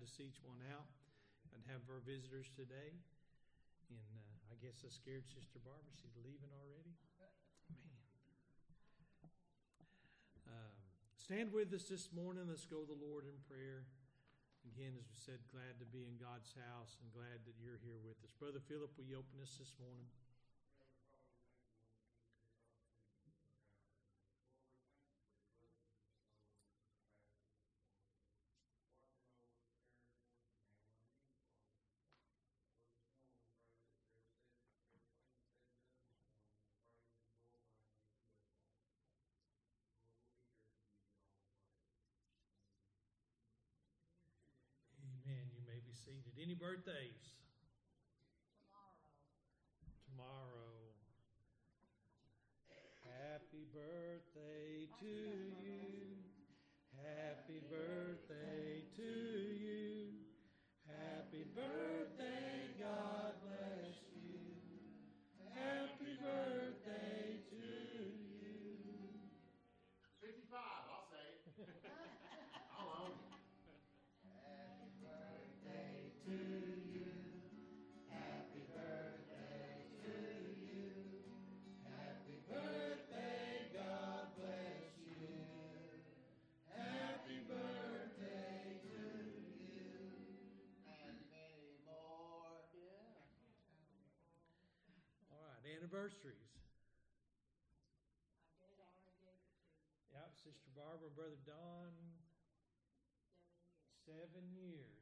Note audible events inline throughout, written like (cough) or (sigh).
to see each one out and have our visitors today. And uh, I guess I scared Sister Barbara. She's leaving already. Man. Um, stand with us this morning. Let's go to the Lord in prayer. Again, as we said, glad to be in God's house and glad that you're here with us. Brother Philip, will you open us this morning? Amen. You may be seated. Any birthdays? Tomorrow. Happy birthday to you. Happy birthday to you. Happy birthday, anniversaries. Yeah, Sister Barbara and Brother Don, seven years. That's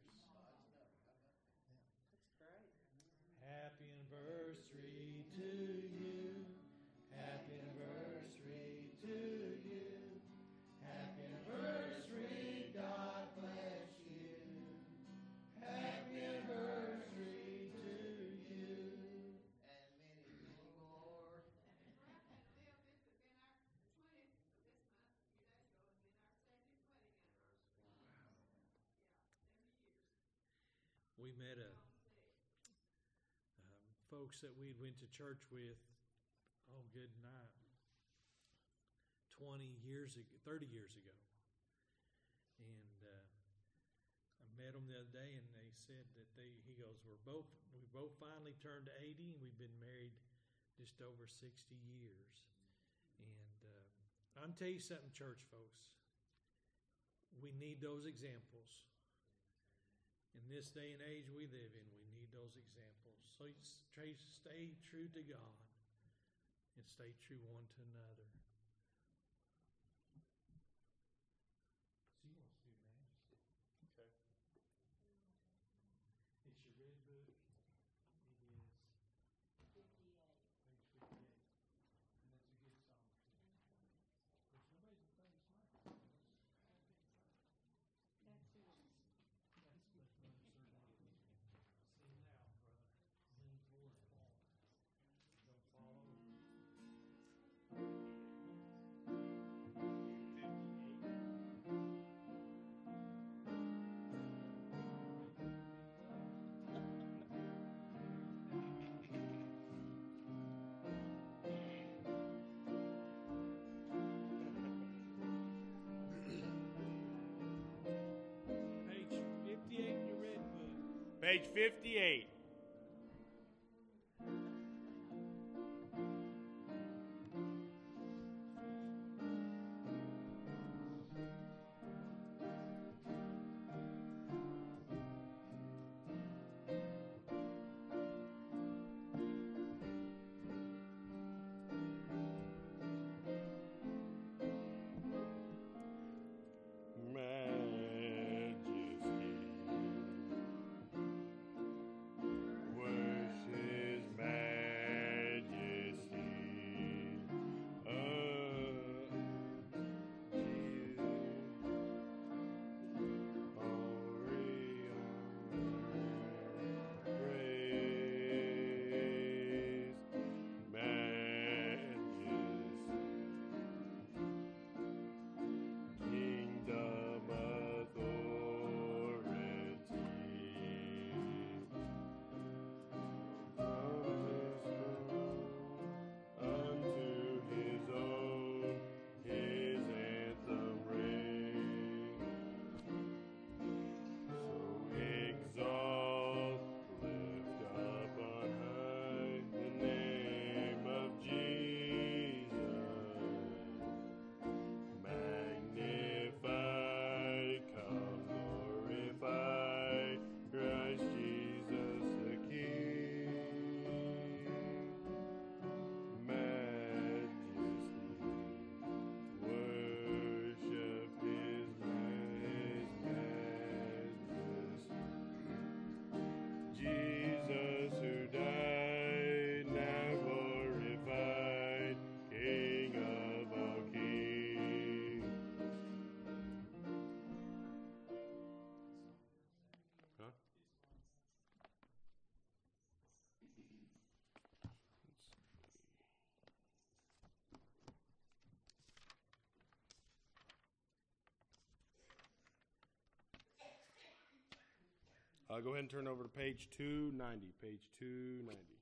We met a um, folks that we went to church with. Oh, good night. Twenty years ago, thirty years ago, and uh, I met them the other day, and they said that they. He goes, "We're both. We both finally turned eighty, and we've been married just over sixty years." And uh, I'm tell you something, church folks. We need those examples in this day and age we live in, we need those examples. So stay true to God and stay true one to another. Page 58. go ahead and turn over to page 290. Page 290.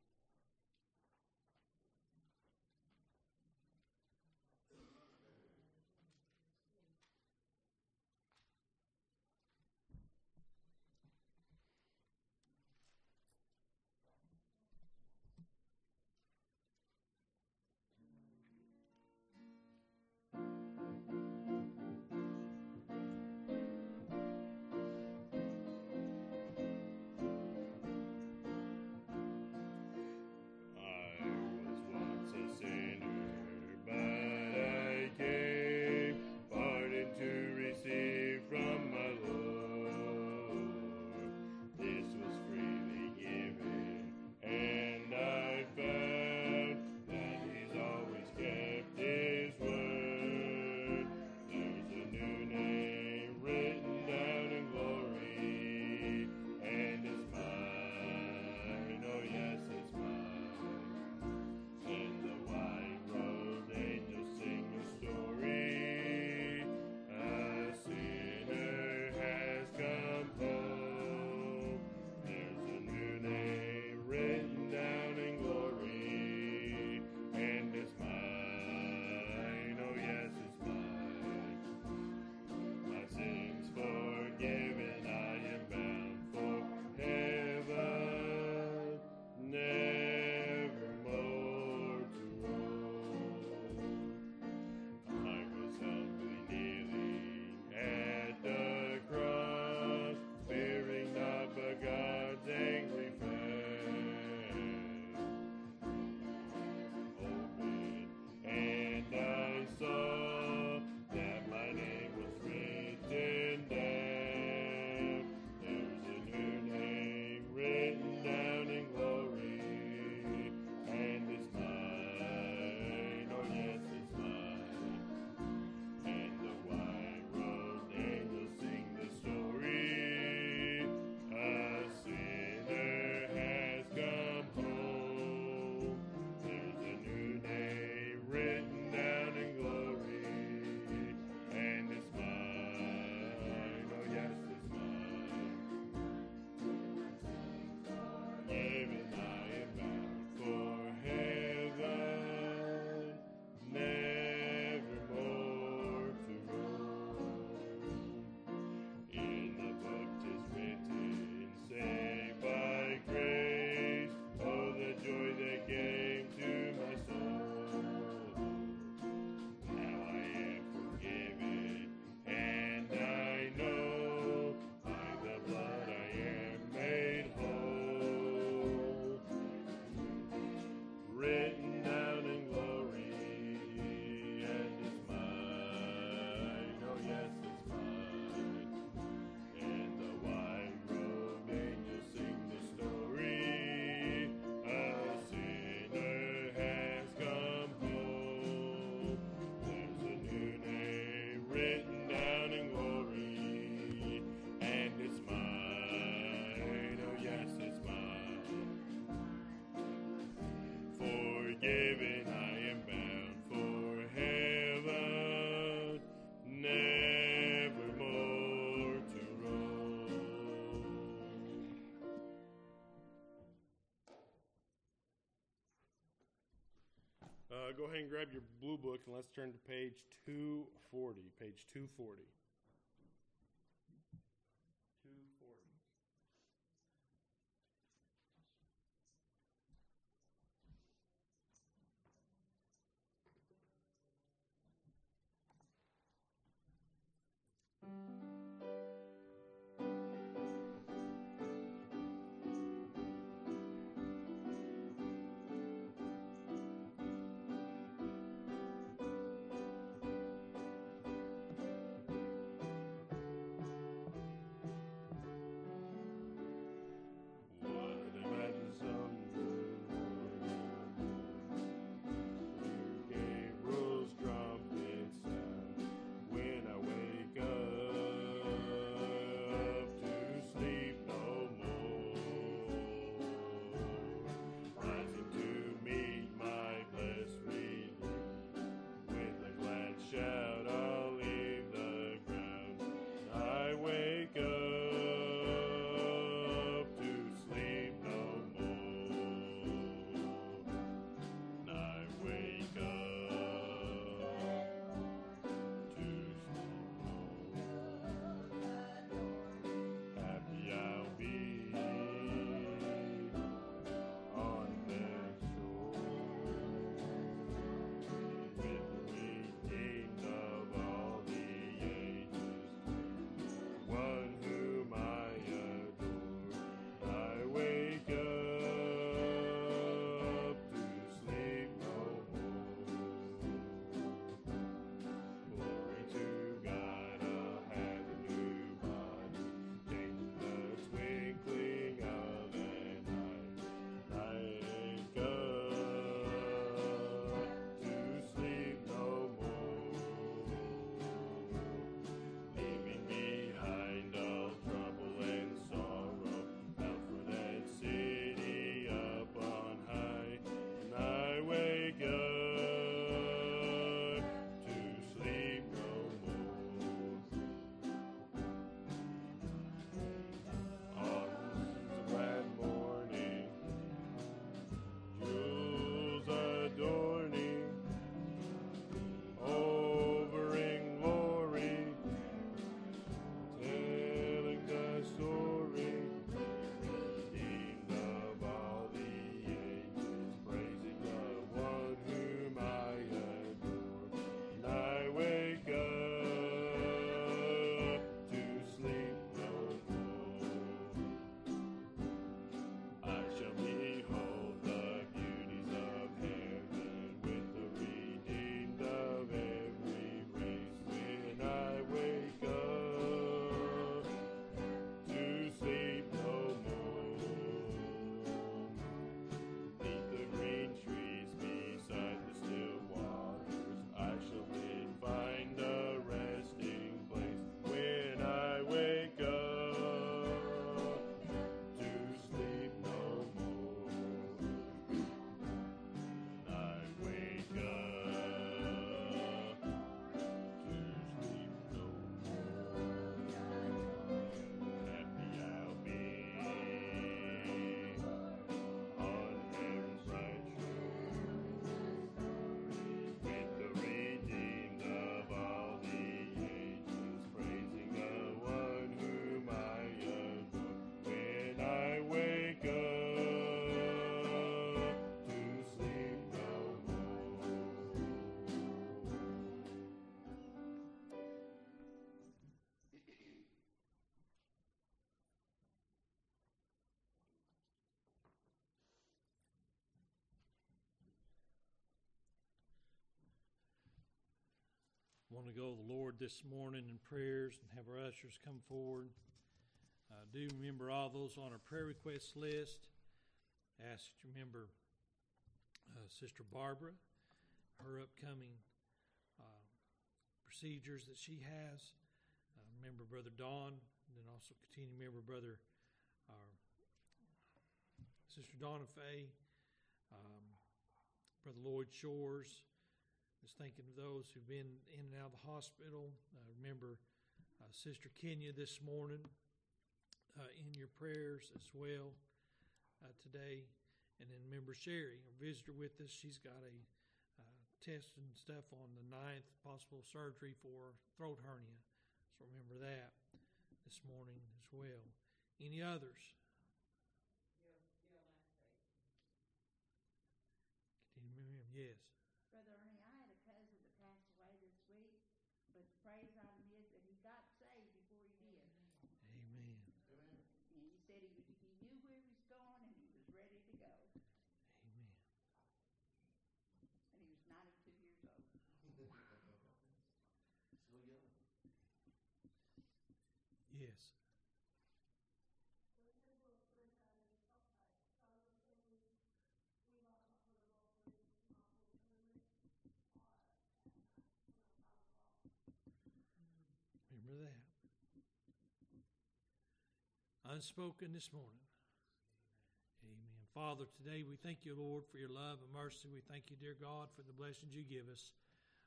ahead and grab your blue book and let's turn to page 240. Page 240. Want to go to the Lord this morning in prayers and have our ushers come forward. Uh, do remember all those on our prayer request list. Ask you remember uh, Sister Barbara, her upcoming uh, procedures that she has. Uh, remember Brother Don, and then also continue to remember Brother Sister Donna Fay, um, Brother Lloyd Shores. Thinking of those who've been in and out of the hospital. Uh, remember uh, Sister Kenya this morning uh, in your prayers as well uh, today. And then remember Sherry, our visitor with us. She's got a uh, test and stuff on the 9th, possible surgery for throat hernia. So remember that this morning as well. Any others? Continue to remember him. Yes. Brother Ernie, I had a cousin that passed away this week, but the praise on him is that he got saved before he did. Amen. Amen. And he said he, was- he knew where he was going and he was ready to go. Amen. And he was 92 years old. So young. Remember that. Unspoken this morning. Amen. Father, today we thank you, Lord, for your love and mercy. We thank you, dear God, for the blessings you give us.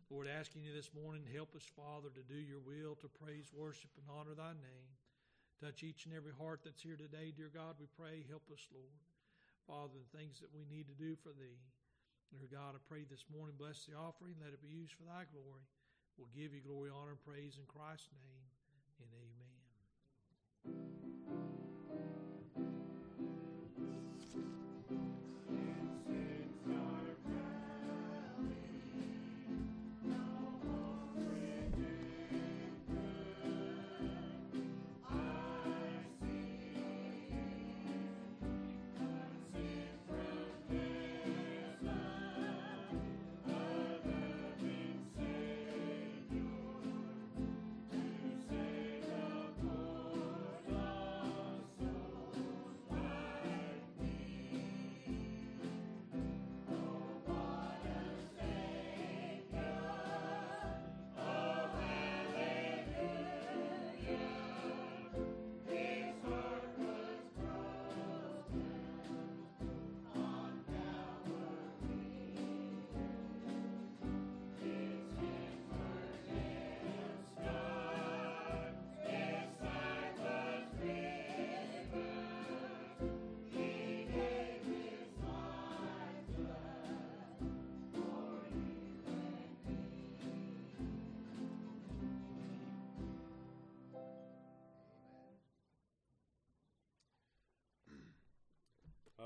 Lord, asking you this morning, help us, Father, to do your will, to praise, worship, and honor thy name. Touch each and every heart that's here today, dear God. We pray, help us, Lord. Father, the things that we need to do for thee. Dear God, I pray this morning, bless the offering, let it be used for thy glory. We'll give you glory, honor, and praise in Christ's name, and amen.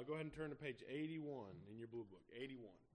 Go ahead and turn to page 81 in your blue book. 81. 81.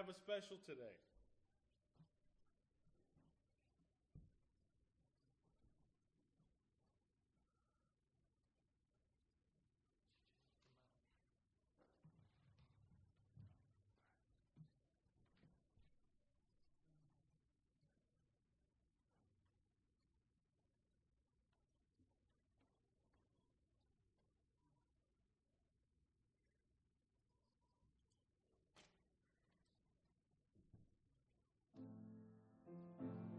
Have a special today. Thank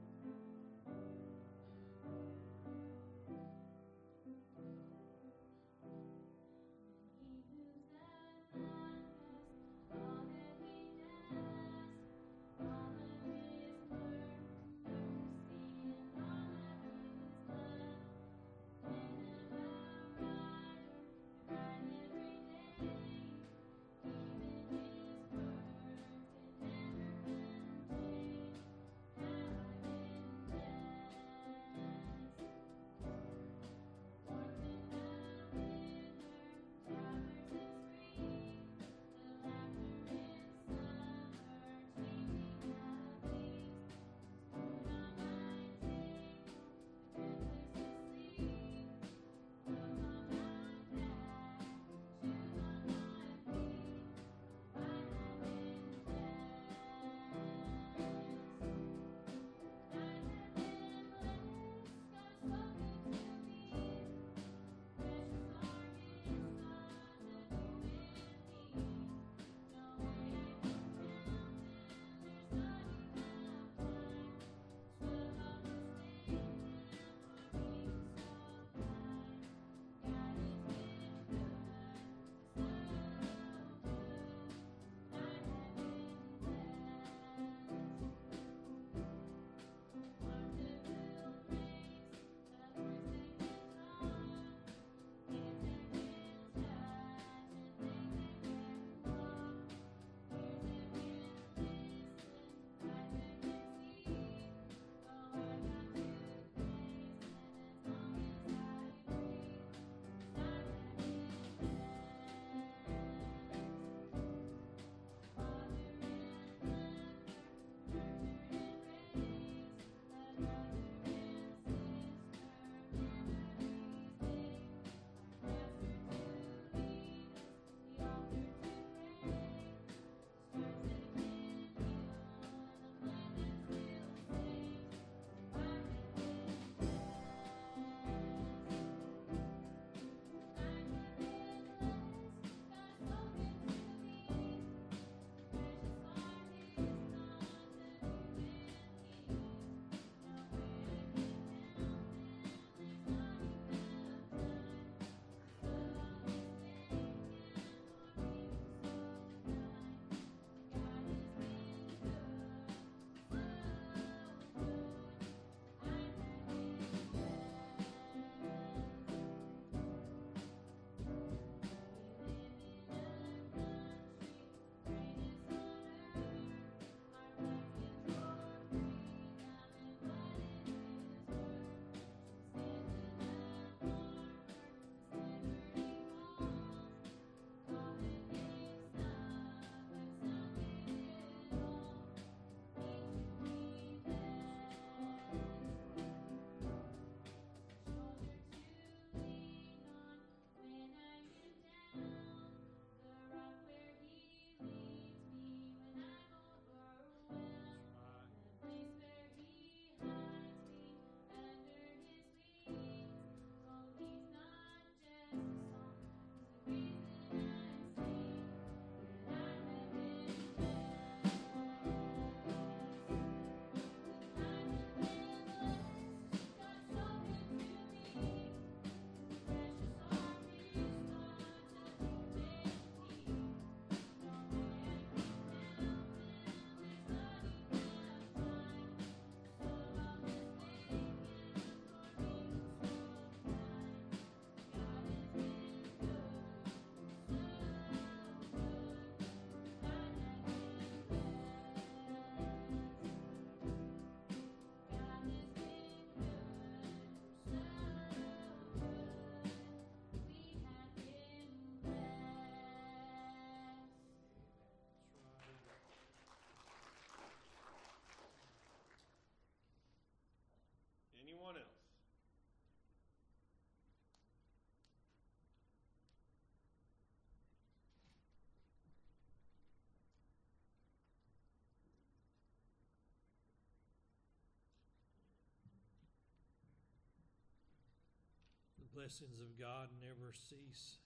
blessings of God never cease.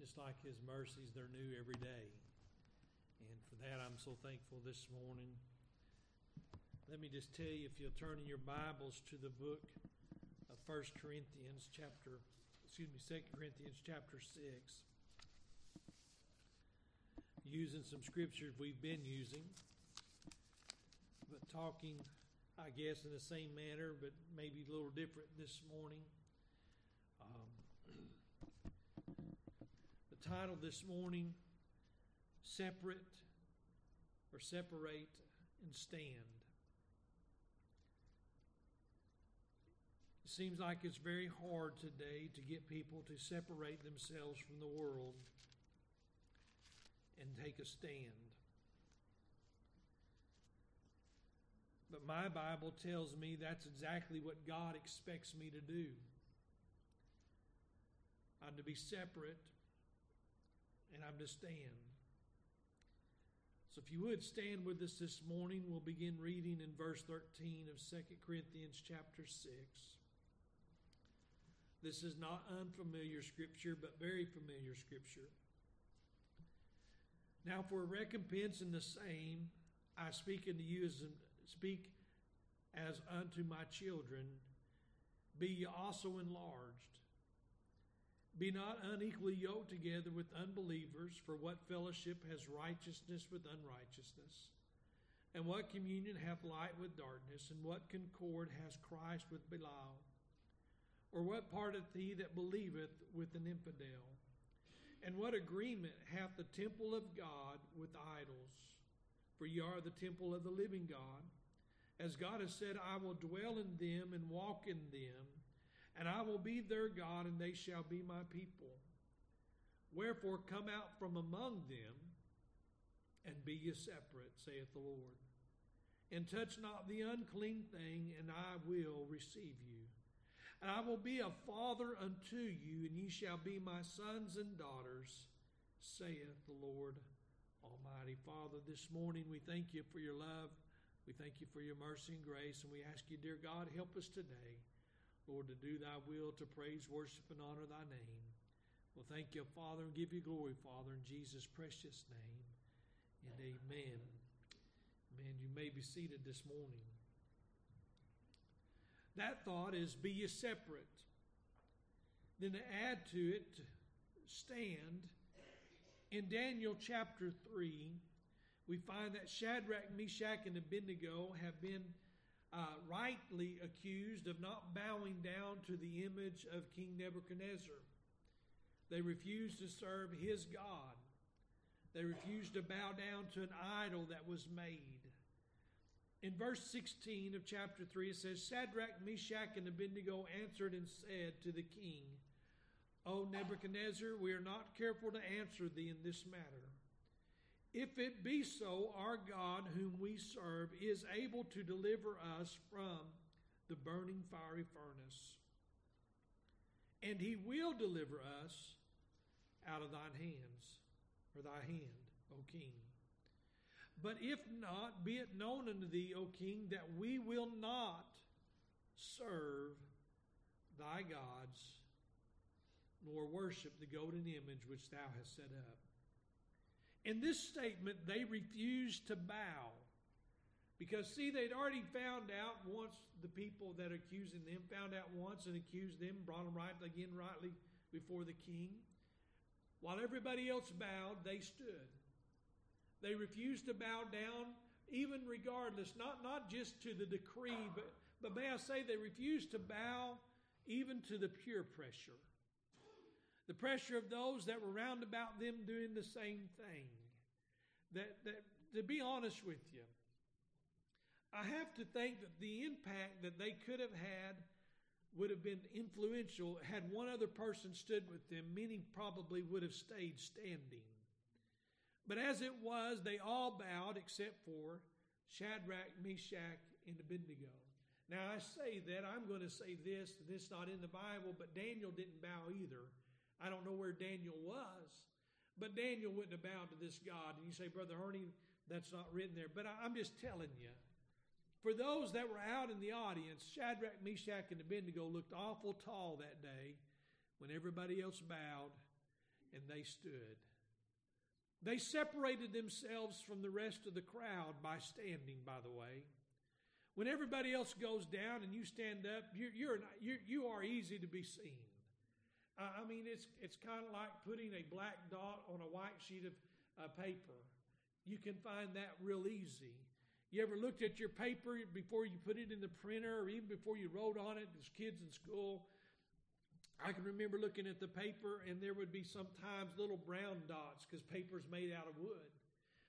Just like His mercies, they're new every day. And for that, I'm so thankful this morning. Let me just tell you, if you'll turn in your Bibles to the book of First Corinthians, chapter, excuse me, Second Corinthians, chapter 6, using some scriptures we've been using, but talking, I guess, in the same manner, but maybe a little different this morning. Um, the title this morning, Separate or Separate and Stand. It seems like it's very hard today to get people to separate themselves from the world and take a stand. But my Bible tells me that's exactly what God expects me to do. I'm to be separate and I'm to stand. So if you would stand with us this morning, we'll begin reading in verse 13 of 2 Corinthians chapter 6. This is not unfamiliar scripture, but very familiar scripture. Now, for a recompense in the same, I speak unto you as speak as unto my children. Be ye also enlarged. Be not unequally yoked together with unbelievers, for what fellowship has righteousness with unrighteousness? And what communion hath light with darkness? And what concord has Christ with Belial? Or what parteth he that believeth with an infidel? And what agreement hath the temple of God with idols? For ye are the temple of the living God. As God has said, I will dwell in them and walk in them, and I will be their God, and they shall be my people. Wherefore come out from among them, and be ye separate, saith the Lord. And touch not the unclean thing, and I will receive you. And I will be a father unto you, and ye shall be my sons and daughters, saith the Lord Almighty. Father, this morning we thank you for your love. We thank you for your mercy and grace, and we ask you, dear God, help us today, Lord, to do thy will, to praise, worship, and honor thy name. Well, thank you, Father, and give you glory, Father, in Jesus' precious name. And amen. Amen. You may be seated this morning. That thought is be ye separate. Then to add to it, stand. In Daniel chapter 3, we find that Shadrach, Meshach, and Abednego have been uh, rightly accused of not bowing down to the image of King Nebuchadnezzar. They refused to serve his God. They refused to bow down to an idol that was made. In verse 16 of chapter 3, it says, Shadrach, Meshach, and Abednego answered and said to the king, O Nebuchadnezzar, we are not careful to answer thee in this matter. If it be so, our God, whom we serve, is able to deliver us from the burning fiery furnace. And he will deliver us out of thine hands, or thy hand, O king. But if not, be it known unto thee, O king, that we will not serve thy gods, nor worship the golden image which thou hast set up. In this statement, they refused to bow. Because, see, they'd already found out once the people that are accusing them found out once and accused them, brought them right again rightly before the king. While everybody else bowed, they stood. They refused to bow down, even regardless, not, not just to the decree, but, but may I say they refused to bow even to the peer pressure. The pressure of those that were round about them doing the same thing. That, that to be honest with you, I have to think that the impact that they could have had would have been influential had one other person stood with them. Many probably would have stayed standing. But as it was, they all bowed except for Shadrach, Meshach, and Abednego. Now I say that, I'm going to say this, this not in the Bible, but Daniel didn't bow either. I don't know where Daniel was, but Daniel wouldn't have bowed to this God. And you say, Brother Ernie, that's not written there. But I'm just telling you, For those that were out in the audience, Shadrach, Meshach, and Abednego looked awful tall that day when everybody else bowed and they stood. They separated themselves from the rest of the crowd by standing, by the way. When everybody else goes down and you stand up, you're, you're, not, you're you are easy to be seen. I mean, it's, it's kind of like putting a black dot on a white sheet of uh, paper. You can find that real easy. You ever looked at your paper before you put it in the printer or even before you wrote on it as kids in school? I can remember looking at the paper and there would be sometimes little brown dots because paper's made out of wood.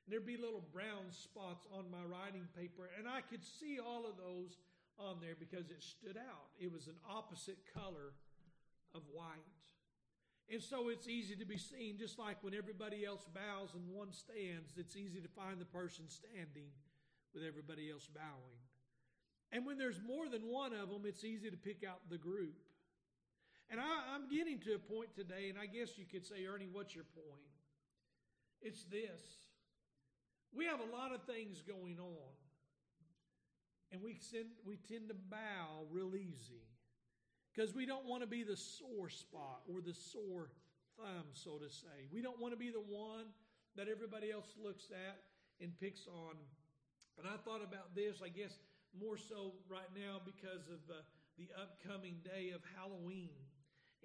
And there'd be little brown spots on my writing paper and I could see all of those on there because it stood out. It was an opposite color of white. And so it's easy to be seen, just like when everybody else bows and one stands, it's easy to find the person standing with everybody else bowing. And when there's more than one of them, it's easy to pick out the group. And I, am getting to a point today, and I guess you could say, Ernie, what's your point? It's this. We have a lot of things going on, and we, send, we tend to bow real easy because we don't want to be the sore spot or the sore thumb, so to say. We don't want to be the one that everybody else looks at and picks on. And I thought about this, I guess, more so right now because of uh, the upcoming day of Halloween.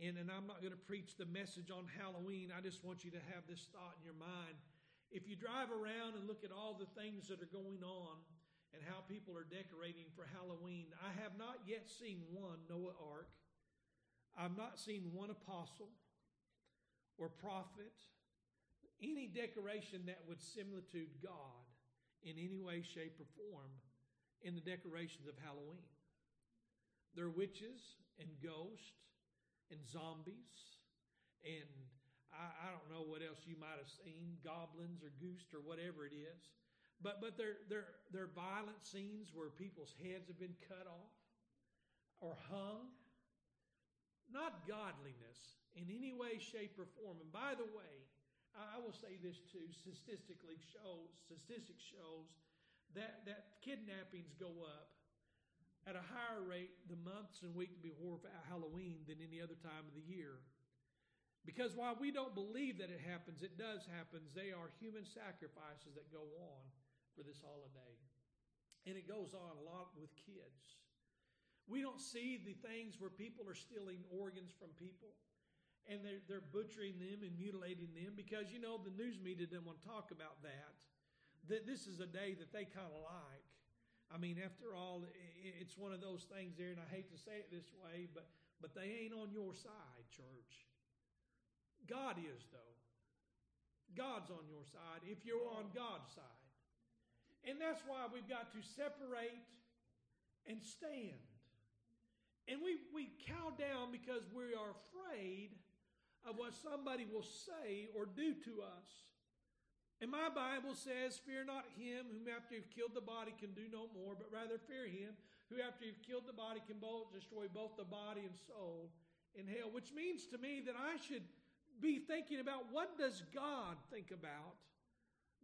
And, and I'm not going to preach the message on Halloween. I just want you to have this thought in your mind. If you drive around and look at all the things that are going on and how people are decorating for Halloween, I have not yet seen one Noah Ark I've not seen one apostle or prophet, any decoration that would similitude God in any way, shape, or form in the decorations of Halloween. There are witches and ghosts and zombies and I, I, don't know what else you might have seen, goblins or ghosts or whatever it is. But but they're they're they're violent scenes where people's heads have been cut off or hung not godliness in any way, shape, or form. And by the way, I will say this too: statistically shows statistics shows that that kidnappings go up at a higher rate the months and week before Halloween than any other time of the year. Because while we don't believe that it happens, it does happen. They are human sacrifices that go on for this holiday. And it goes on a lot with kids. We don't see the things where people are stealing organs from people and they're, they're butchering them and mutilating them because, you know, the news media doesn't want to talk about that. That this is a day that they kind of like. I mean, after all, it's one of those things there, and I hate to say it this way, but, but they ain't on your side, church. God is, though. God's on your side if you're on God's side. And that's why we've got to separate and stand. And we, we cow down because we are afraid of what somebody will say or do to us. And my Bible says, Fear not him whom after you've killed the body can do no more, but rather fear him who after you've killed the body can both destroy both the body and soul in hell. Which means to me that I should be thinking about what does God think about,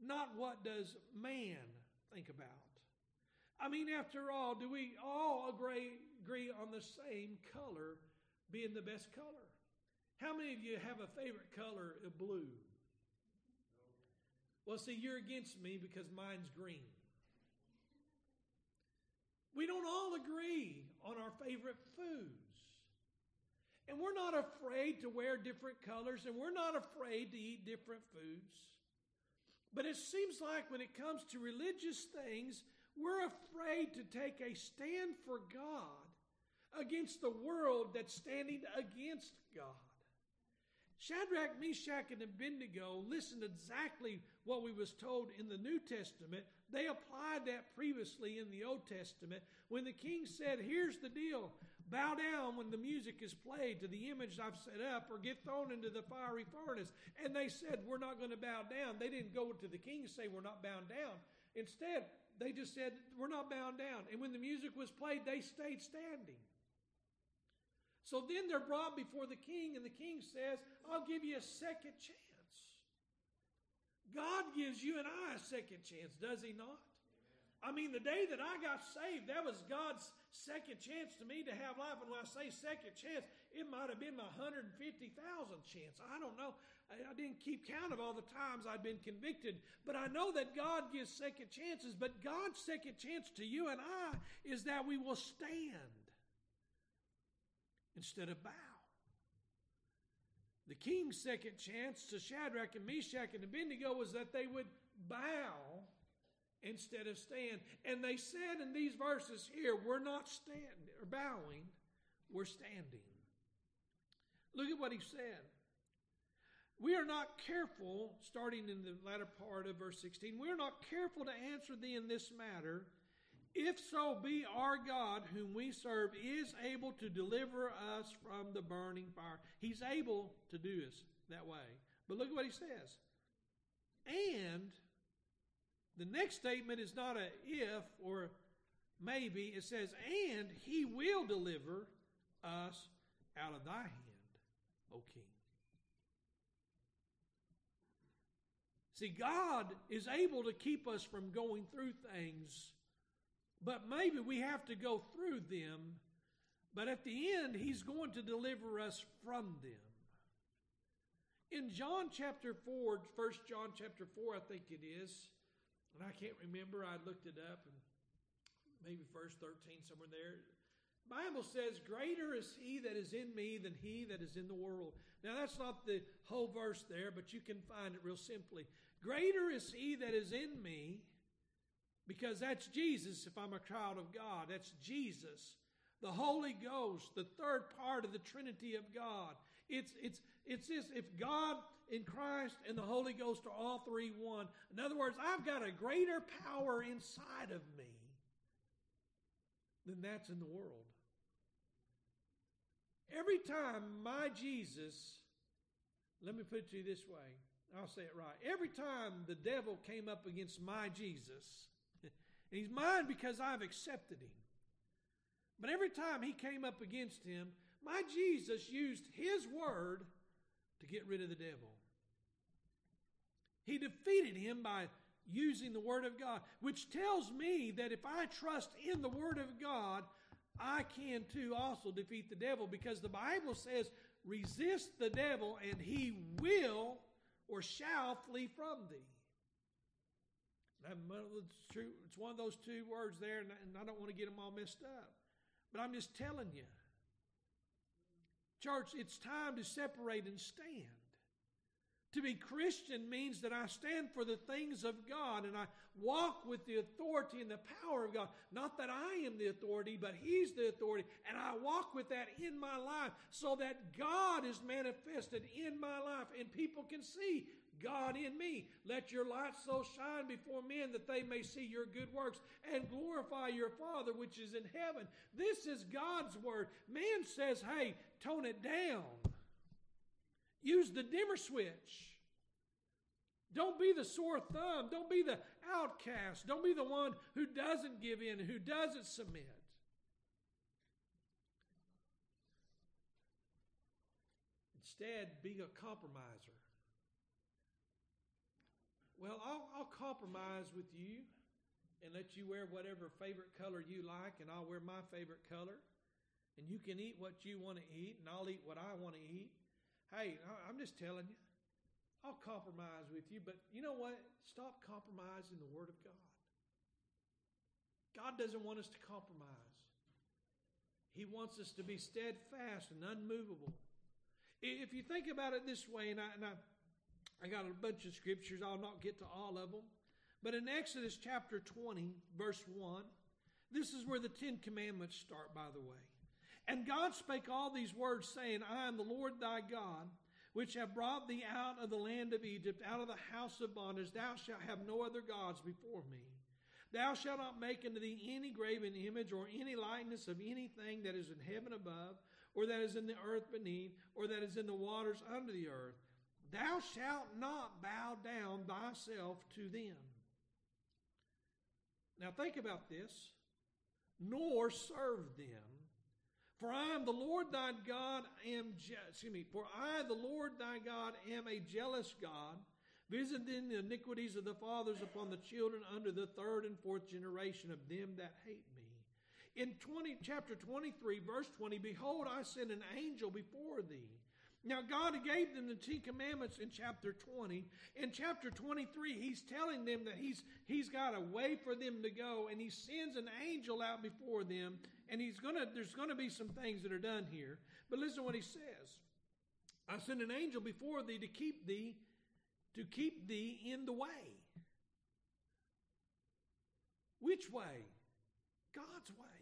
not what does man think about. I mean, after all, do we all agree, agree on the same color being the best color? How many of you have a favorite color of blue? Well, see, you're against me because mine's green. We don't all agree on our favorite foods. And we're not afraid to wear different colors, and we're not afraid to eat different foods. But it seems like when it comes to religious things, we're afraid to take a stand for God against the world that's standing against God. Shadrach, Meshach, and Abednego listened exactly what we was told in the New Testament. They applied that previously in the Old Testament when the king said, Here's the deal. Bow down when the music is played to the image I've set up, or get thrown into the fiery furnace. And they said, We're not going to bow down. They didn't go to the king and say, We're not bound down. Instead, they just said, We're not bound down. And when the music was played, they stayed standing. So then they're brought before the king, and the king says, I'll give you a second chance. God gives you and I a second chance, does he not? I mean, the day that I got saved, that was God's second chance to me to have life. And when I say second chance, it might have been my 150,000 chance. I don't know. I, I didn't keep count of all the times I'd been convicted. But I know that God gives second chances. But God's second chance to you and I is that we will stand instead of bow. The king's second chance to Shadrach and Meshach and Abednego was that they would bow instead of stand. And they said in these verses here, we're not standing or bowing, we're standing. Look at what he said. We are not careful, starting in the latter part of verse 16, we are not careful to answer thee in this matter. If so be our God, whom we serve, is able to deliver us from the burning fire. He's able to do this that way. But look at what he says. And the next statement is not a if or maybe. It says, and he will deliver us out of thy hand, O king. See, God is able to keep us from going through things, but maybe we have to go through them. But at the end, He's going to deliver us from them. In John chapter 4, 1 John chapter 4, I think it is, and I can't remember. I looked it up, and maybe verse 13, somewhere there. Bible says, Greater is he that is in me than he that is in the world. Now, that's not the whole verse there, but you can find it real simply. Greater is he that is in me, because that's Jesus, if I'm a child of God. That's Jesus. The Holy Ghost, the third part of the Trinity of God. It's, it's, it's this if God in Christ and the Holy Ghost are all three one. In other words, I've got a greater power inside of me than that's in the world. Every time my Jesus, let me put it to you this way, I'll say it right. Every time the devil came up against my Jesus, (laughs) he's mine because I've accepted him. But every time he came up against him, my Jesus used his word to get rid of the devil. He defeated him by using the Word of God, which tells me that if I trust in the Word of God, I can too also defeat the devil because the Bible says, resist the devil and he will or shall flee from thee. It's one of those two words there, and I don't want to get them all messed up. But I'm just telling you. Church, it's time to separate and stand. To be Christian means that I stand for the things of God and I walk with the authority and the power of God. Not that I am the authority, but He's the authority. And I walk with that in my life so that God is manifested in my life and people can see God in me. Let your light so shine before men that they may see your good works and glorify your Father which is in heaven. This is God's word. Man says, hey, tone it down. Use the dimmer switch. Don't be the sore thumb. Don't be the outcast. Don't be the one who doesn't give in, who doesn't submit. Instead, be a compromiser. Well, I'll, I'll compromise with you and let you wear whatever favorite color you like, and I'll wear my favorite color. And you can eat what you want to eat, and I'll eat what I want to eat. Hey, I'm just telling you, I'll compromise with you, but you know what? Stop compromising the Word of God. God doesn't want us to compromise. He wants us to be steadfast and unmovable. If you think about it this way, and I, and I I got a bunch of scriptures. I'll not get to all of them. But in Exodus chapter 20, verse 1, this is where the Ten Commandments start, by the way. And God spake all these words, saying, I am the Lord thy God, which have brought thee out of the land of Egypt, out of the house of bondage. Thou shalt have no other gods before me. Thou shalt not make unto thee any graven image or any likeness of anything that is in heaven above, or that is in the earth beneath, or that is in the waters under the earth. Thou shalt not bow down thyself to them. Now think about this. Nor serve them. For I am the Lord thy God, am je- excuse me, for I, the Lord thy God, am a jealous God, visiting the iniquities of the fathers upon the children under the third and fourth generation of them that hate me. In 20, chapter 23, verse 20, Behold, I send an angel before thee. Now, God gave them the Ten Commandments in chapter 20. In chapter 23, He's telling them that He's, he's got a way for them to go, and He sends an angel out before them, and He's gonna, there's to be some things that are done here. But listen to what He says I send an angel before thee to keep thee to keep thee in the way. Which way? God's way.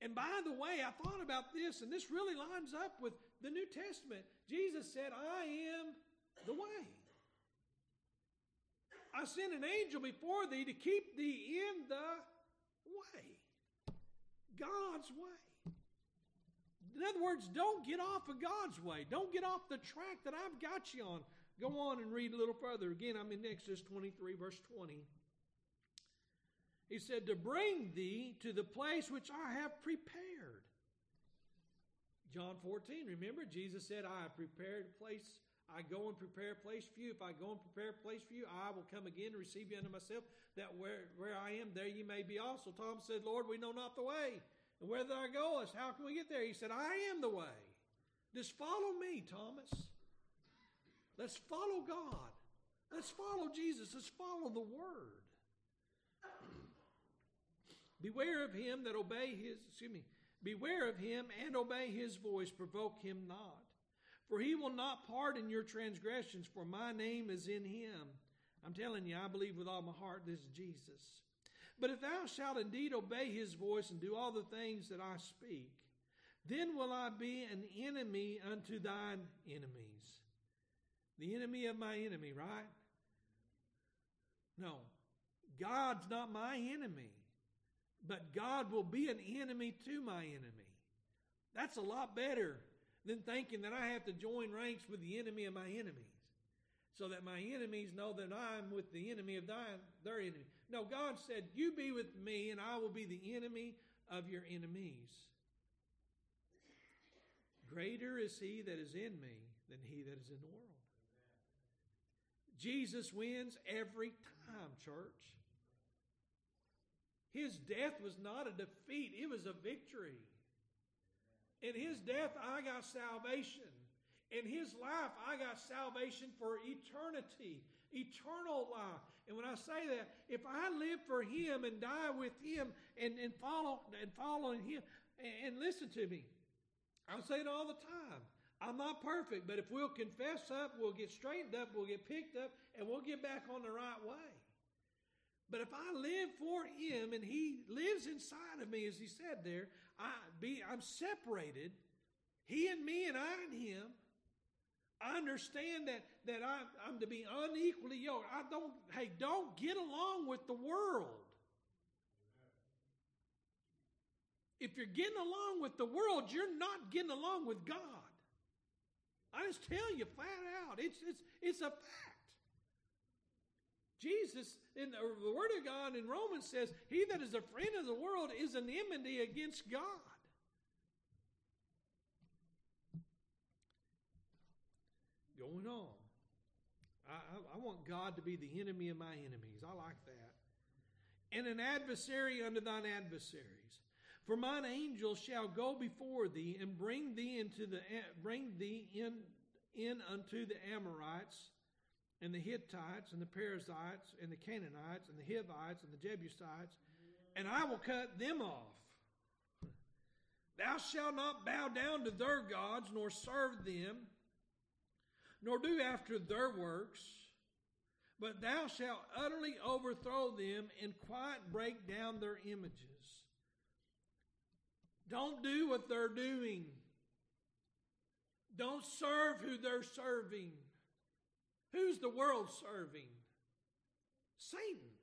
And by the way, I thought about this, and this really lines up with the New Testament. Jesus said, I am the way. I send an angel before thee to keep thee in the way. God's way. In other words, don't get off of God's way. Don't get off the track that I've got you on. Go on and read a little further. Again, I'm in Exodus 23, verse 20. He said, To bring thee to the place which I have prepared. John 14, remember, Jesus said, I have prepared a place. I go and prepare a place for you. If I go and prepare a place for you, I will come again and receive you unto myself, that where, where I am, there you may be also. Thomas said, Lord, we know not the way. And where thou goest, how can we get there? He said, I am the way. Just follow me, Thomas. Let's follow God. Let's follow Jesus. Let's follow the Word. (clears throat) Beware of him that obey his, excuse me, beware of him and obey his voice, provoke him not. For he will not pardon your transgressions, for my name is in him. I'm telling you, I believe with all my heart this is Jesus. But if thou shalt indeed obey his voice and do all the things that I speak, then will I be an enemy unto thine enemies. The enemy of my enemy, right? No. God's not my enemy but God will be an enemy to my enemy. That's a lot better than thinking that I have to join ranks with the enemy of my enemies so that my enemies know that I'm with the enemy of thine, their enemy. No, God said, You be with me, and I will be the enemy of your enemies. Greater is he that is in me than he that is in the world. Jesus wins every time, church. His death was not a defeat, it was a victory. In his death, I got salvation. In his life, I got salvation for eternity, eternal life. And when I say that, if I live for him and die with him and, and follow and following him, and, and listen to me, I say it all the time. I'm not perfect, but if we'll confess up, we'll get straightened up, we'll get picked up, and we'll get back on the right way. But if I live for Him and He lives inside of me, as He said there, I be I'm separated. He and me and I and Him. I understand that that I'm, I'm to be unequally yoked. I don't. Hey, don't get along with the world. If you're getting along with the world, you're not getting along with God. I just tell you flat out. It's it's it's a fact. Jesus, in the Word of God in Romans says, He that is a friend of the world is an enmity against God. Going on. I, I, I want God to be the enemy of my enemies. I like that. And an adversary unto thine adversaries. For mine angel shall go before thee and bring thee into the eh, bring thee in in unto the Amorites and the Hittites and the Perizzites and the Canaanites and the Hivites and the Jebusites, and I will cut them off. Thou shalt not bow down to their gods, nor serve them, nor do after their works, but thou shalt utterly overthrow them and quite break down their images. Don't do what they're doing. Don't serve who they're serving. Who's the world serving? Satan.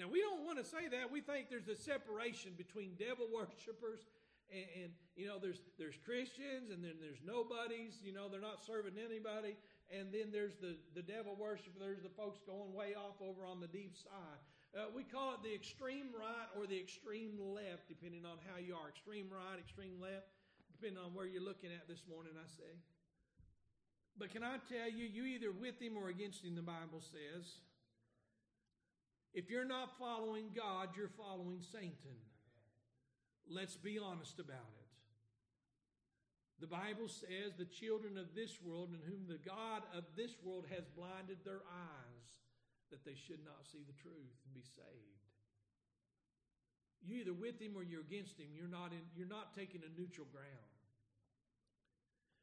Now, we don't want to say that. We think there's a separation between devil (laughs) worshippers and, and, you know, there's, there's Christians and then there's nobodies. You know, they're not serving anybody. And then there's the, the devil worshiper. There's the folks going way off over on the deep side. Uh, we call it the extreme right or the extreme left, depending on how you are. Extreme right, extreme left, depending on where you're looking at this morning, I say. But can I tell you, you either with him or against him, the Bible says. If you're not following God, you're following Satan. Let's be honest about it. The Bible says the children of this world, in whom the God of this world has blinded their eyes, that they should not see the truth and be saved. You either with him or you're against him. You're not in, you're not taking a neutral ground.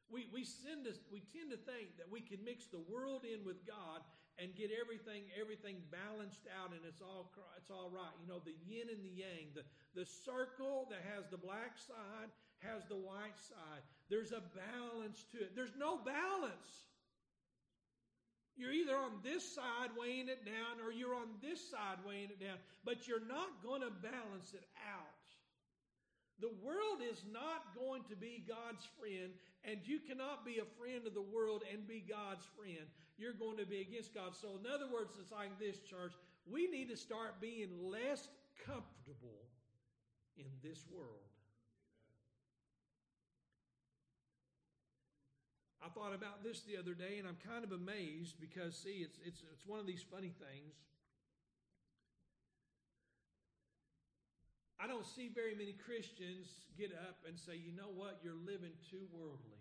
We, we, send us, we tend to think that we can mix the world in with God and get everything everything balanced out and it's all it's all right. You know, the yin and the yang, the, the circle that has the black side has the white side. There's a balance to it. There's no balance. You're either on this side weighing it down or you're on this side weighing it down, but you're not going to balance it out. The world is not going to be God's friend, and you cannot be a friend of the world and be God's friend. You're going to be against God. So, in other words, it's like this, church. We need to start being less comfortable in this world. I thought about this the other day, and I'm kind of amazed because, see, it's, it's, it's one of these funny things. I don't see very many Christians get up and say, you know what, you're living too worldly.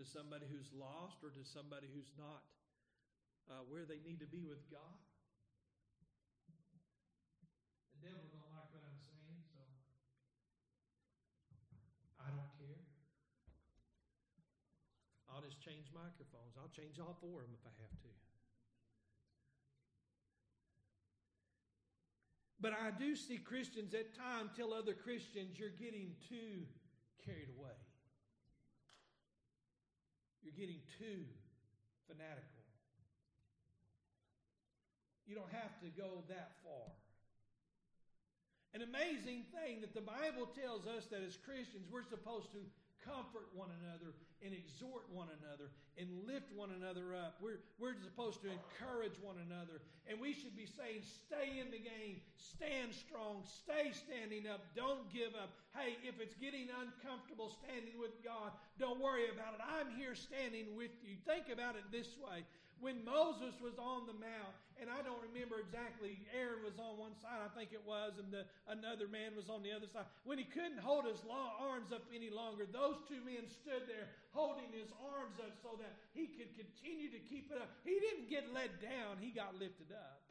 To somebody who's lost or to somebody who's not uh, where they need to be with God. The devil don't like what I'm saying, so I don't care. I'll just change microphones. I'll change all four of them if I have to. But I do see Christians at times tell other Christians you're getting too carried away. You're getting too fanatical. You don't have to go that far. An amazing thing that the Bible tells us that as Christians we're supposed to comfort one another and exhort one another and lift one another up. We're, we're supposed to encourage one another. And we should be saying, stay in the game, stand strong, stay standing up, don't give up. Hey, if it's getting uncomfortable standing with God, don't worry about it. I'm here standing with you. Think about it this way when Moses was on the mount, and I don't remember exactly, Aaron was on one side, I think it was, and the, another man was on the other side. When he couldn't hold his long, arms up any longer, those two men stood there holding his arms up so that he could continue to keep it up. He didn't get let down, he got lifted up.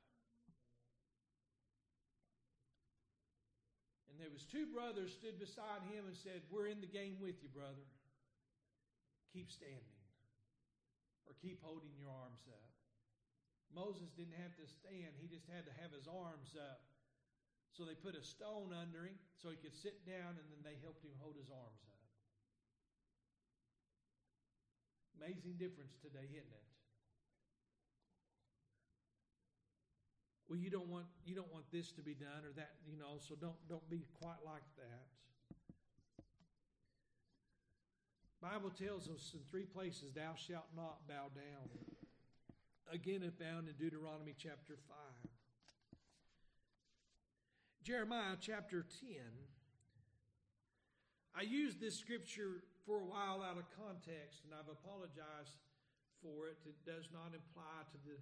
And there was two brothers stood beside him and said, "We're in the game with you, brother. Keep standing." Or keep holding your arms up. Moses didn't have to stand, he just had to have his arms up. So they put a stone under him so he could sit down, and then they helped him hold his arms up. Amazing difference today, isn't it? Well, you don't want you don't want this to be done or that, you know, so don't don't be quite like that. Bible tells us in three places, thou shalt not bow down. Again, it found in Deuteronomy chapter 5. Jeremiah chapter 10. I used this scripture for a while out of context, and I've apologized for it. It does not imply to the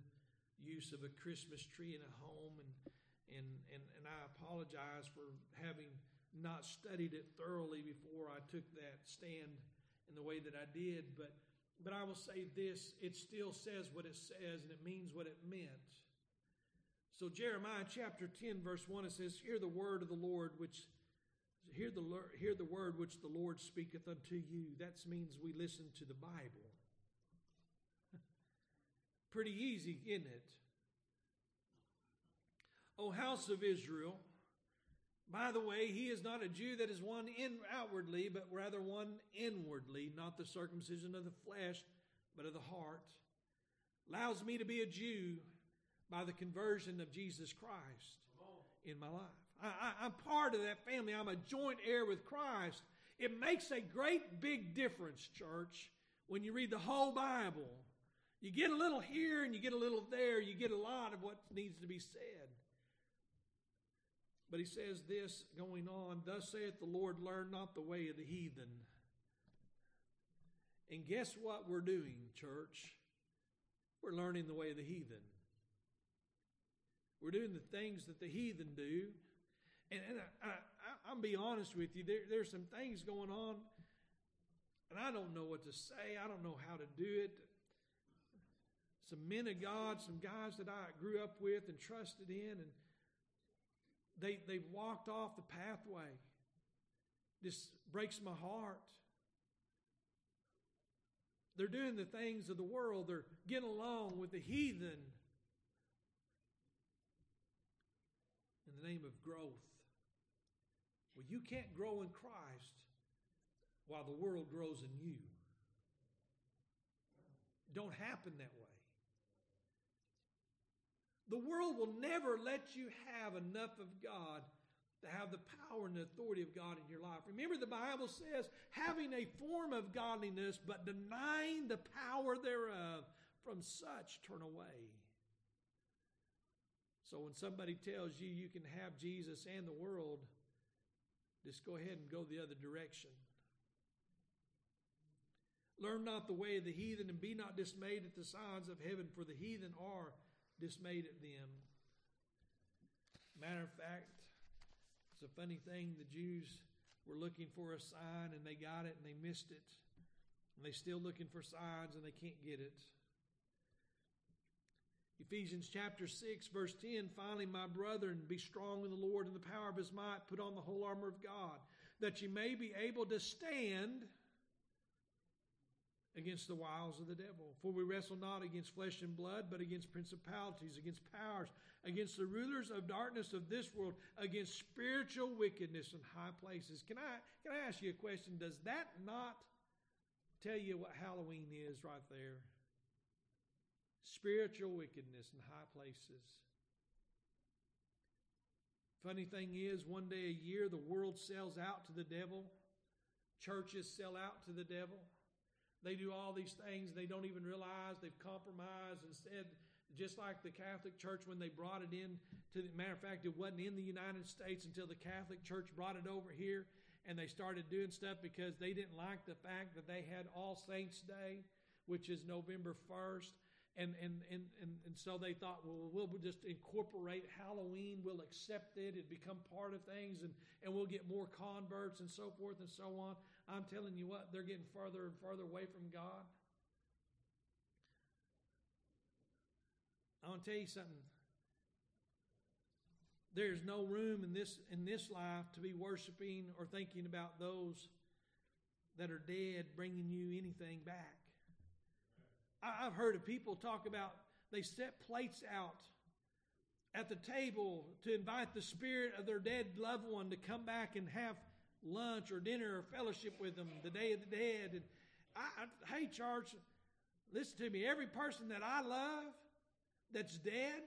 use of a Christmas tree in a home, and, and, and, and I apologize for having not studied it thoroughly before I took that stand in the way that I did, but but I will say this, it still says what it says and it means what it meant. So Jeremiah chapter 10 verse 1 it says, "Hear the word of the Lord which hear the hear the word which the Lord speaketh unto you." That means we listen to the Bible. (laughs) Pretty easy, isn't it? O house of Israel, by the way, he is not a Jew that is one in outwardly, but rather one inwardly, not the circumcision of the flesh, but of the heart. Allows me to be a Jew by the conversion of Jesus Christ in my life. I, am part of that family. I'm a joint heir with Christ. It makes a great big difference, church, when you read the whole Bible. You get a little here and you get a little there. You get a lot of what needs to be said. But he says this going on, Thus saith the Lord, learn not the way of the heathen. And guess what we're doing, church? We're learning the way of the heathen. We're doing the things that the heathen do. And, and I, I, I'll be honest with you, there, there's some things going on, and I don't know what to say. I don't know how to do it. Some men of God, some guys that I grew up with and trusted in, and they, they've walked off the pathway. This breaks my heart. They're doing the things of the world. They're getting along with the heathen in the name of growth. Well, you can't grow in Christ while the world grows in you. Don't happen that way. The world will never let you have enough of God to have the power and the authority of God in your life. Remember, the Bible says, having a form of godliness, but denying the power thereof, from such turn away. So when somebody tells you you can have Jesus and the world, just go ahead and go the other direction. Learn not the way of the heathen, and be not dismayed at the signs of heaven, for the heathen are dismayed at them. Matter of fact, it's a funny thing. The Jews were looking for a sign and they got it and they missed it. And they're still looking for signs and they can't get it. Ephesians chapter 6, verse 10 Finally, my brethren, be strong in the Lord and the power of his might. Put on the whole armor of God, that you may be able to stand against the wiles of the devil. For we wrestle not against flesh and blood, but against principalities, against powers, against the rulers of darkness of this world, against spiritual wickedness in high places. Can I can I ask you a question? Does that not tell you what Halloween is right there? Spiritual wickedness in high places. Funny thing is, one day a year the world sells out to the devil. Churches sell out to the devil. They do all these things they don't even realize they've compromised and said, just like the Catholic Church when they brought it in. To the matter of fact, it wasn't in the United States until the Catholic Church brought it over here, and they started doing stuff because they didn't like the fact that they had All Saints Day, which is November first. And, and, and, and, and so they thought, well, we'll just incorporate Halloween. We'll accept it. It become part of things, and, and we'll get more converts and so forth and so on. I'm telling you what, they're getting further and further away from God. I want to tell you something. There's no room in this in this life to be worshiping or thinking about those that are dead bringing you anything back. I've heard of people talk about they set plates out at the table to invite the spirit of their dead loved one to come back and have lunch or dinner or fellowship with them the day of the dead. And I, I, hey, church, listen to me. Every person that I love that's dead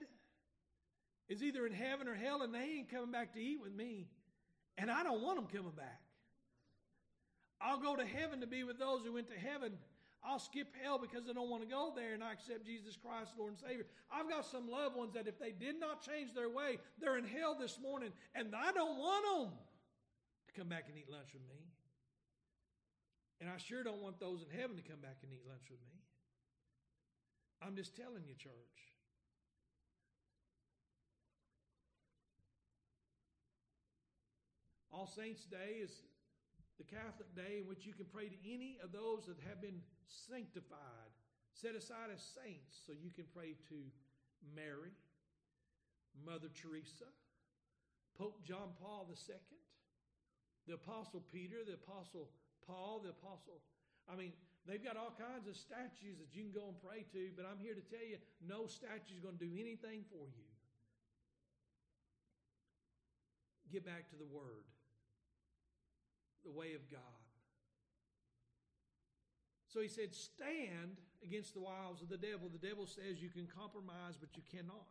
is either in heaven or hell, and they ain't coming back to eat with me. And I don't want them coming back. I'll go to heaven to be with those who went to heaven I'll skip hell because I don't want to go there and I accept Jesus Christ, Lord and Savior. I've got some loved ones that if they did not change their way, they're in hell this morning, and I don't want them to come back and eat lunch with me. And I sure don't want those in heaven to come back and eat lunch with me. I'm just telling you, church. All Saints Day is the Catholic day in which you can pray to any of those that have been sanctified, set aside as saints, so you can pray to Mary, Mother Teresa, Pope John Paul II, the Apostle Peter, the Apostle Paul, the Apostle. I mean, they've got all kinds of statues that you can go and pray to, but I'm here to tell you no statue is going to do anything for you. Get back to the Word the way of God. So he said, Stand against the wiles of the devil. The devil says you can compromise, but you cannot.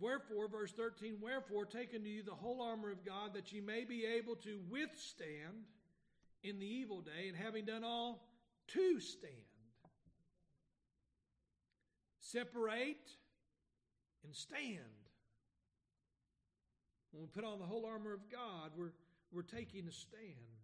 Wherefore, verse 13, wherefore take unto you the whole armor of God that ye may be able to withstand in the evil day, and having done all, to stand. Separate and stand. When we put on the whole armor of God, we're, we're taking a stand.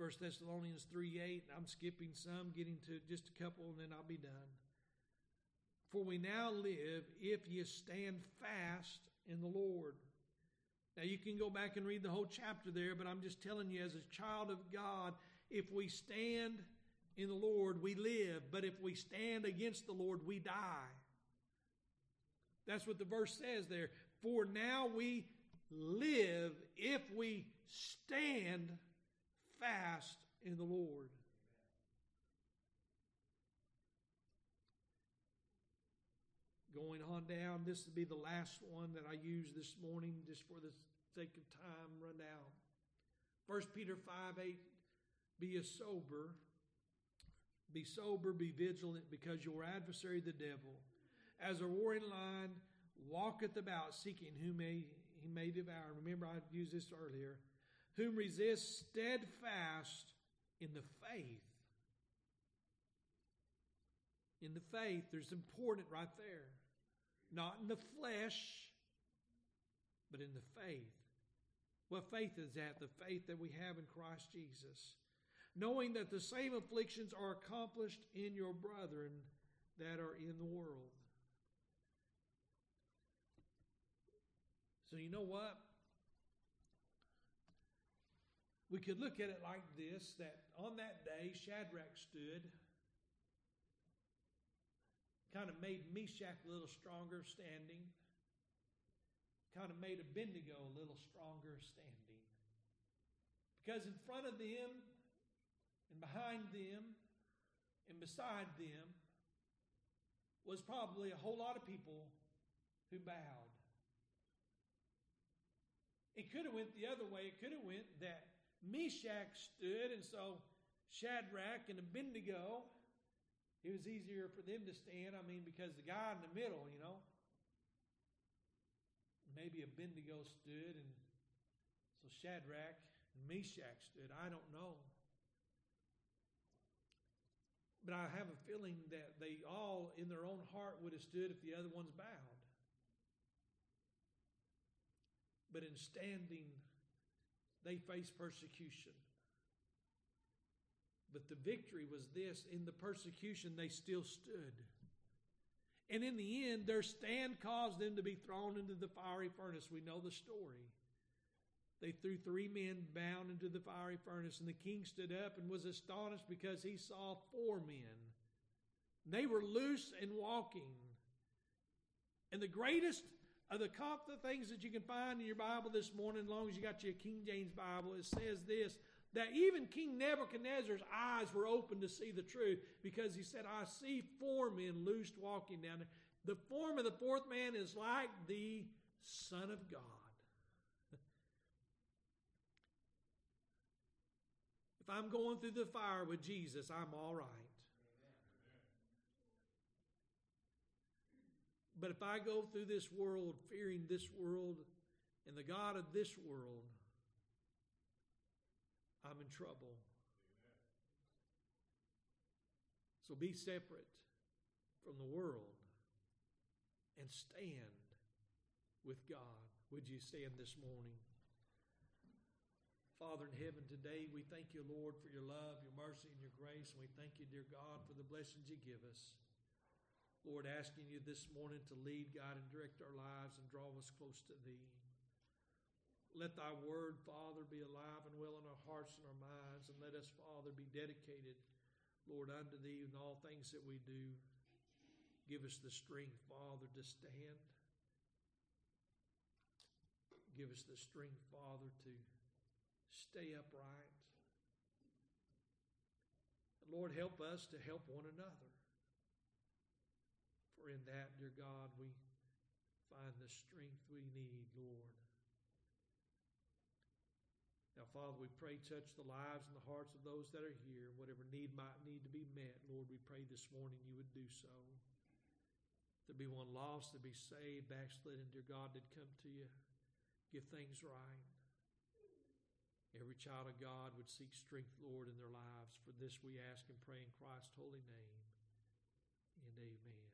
1 Thessalonians 3 8, I'm skipping some, getting to just a couple, and then I'll be done. For we now live if ye stand fast in the Lord. Now, you can go back and read the whole chapter there, but I'm just telling you, as a child of God, if we stand in the Lord, we live. But if we stand against the Lord, we die. That's what the verse says there. For now we live if we stand fast in the Lord. Going on down, this will be the last one that I use this morning just for the sake of time run out. 1 Peter 5 8, be a sober, be sober, be vigilant, because your adversary, the devil, as a roaring lion, walketh about seeking whom may, he may devour. Remember, I used this earlier. Whom resist steadfast in the faith. In the faith, there's important right there. Not in the flesh, but in the faith. What faith is that? The faith that we have in Christ Jesus. Knowing that the same afflictions are accomplished in your brethren that are in the world. So, you know what? We could look at it like this that on that day, Shadrach stood, kind of made Meshach a little stronger standing, kind of made Abednego a little stronger standing. Because in front of them, and behind them, and beside them was probably a whole lot of people who bowed. It could have went the other way. It could have went that Meshach stood, and so Shadrach and Abednego, it was easier for them to stand. I mean, because the guy in the middle, you know, maybe Abednego stood, and so Shadrach and Meshach stood. I don't know. But I have a feeling that they all, in their own heart, would have stood if the other ones bowed. But in standing, they faced persecution. But the victory was this in the persecution, they still stood. And in the end, their stand caused them to be thrown into the fiery furnace. We know the story. They threw three men bound into the fiery furnace, and the king stood up and was astonished because he saw four men. They were loose and walking. And the greatest of the, the things that you can find in your Bible this morning, as long as you got your King James Bible, it says this that even King Nebuchadnezzar's eyes were open to see the truth because he said, I see four men loosed walking down there. The form of the fourth man is like the Son of God. (laughs) if I'm going through the fire with Jesus, I'm all right. But if I go through this world fearing this world and the God of this world, I'm in trouble. So be separate from the world and stand with God. Would you stand this morning? Father in heaven, today we thank you, Lord, for your love, your mercy, and your grace. And we thank you, dear God, for the blessings you give us. Lord, asking you this morning to lead, guide, and direct our lives and draw us close to thee. Let thy word, Father, be alive and well in our hearts and our minds, and let us, Father, be dedicated, Lord, unto thee in all things that we do. Give us the strength, Father, to stand. Give us the strength, Father, to stay upright. Lord, help us to help one another. For in that, dear God, we find the strength we need, Lord. Now, Father, we pray touch the lives and the hearts of those that are here. Whatever need might need to be met, Lord, we pray this morning you would do so. There be one lost, there be saved, backslidden, dear God, that come to you. Give things right. Every child of God would seek strength, Lord, in their lives. For this we ask and pray in Christ's holy name. And amen.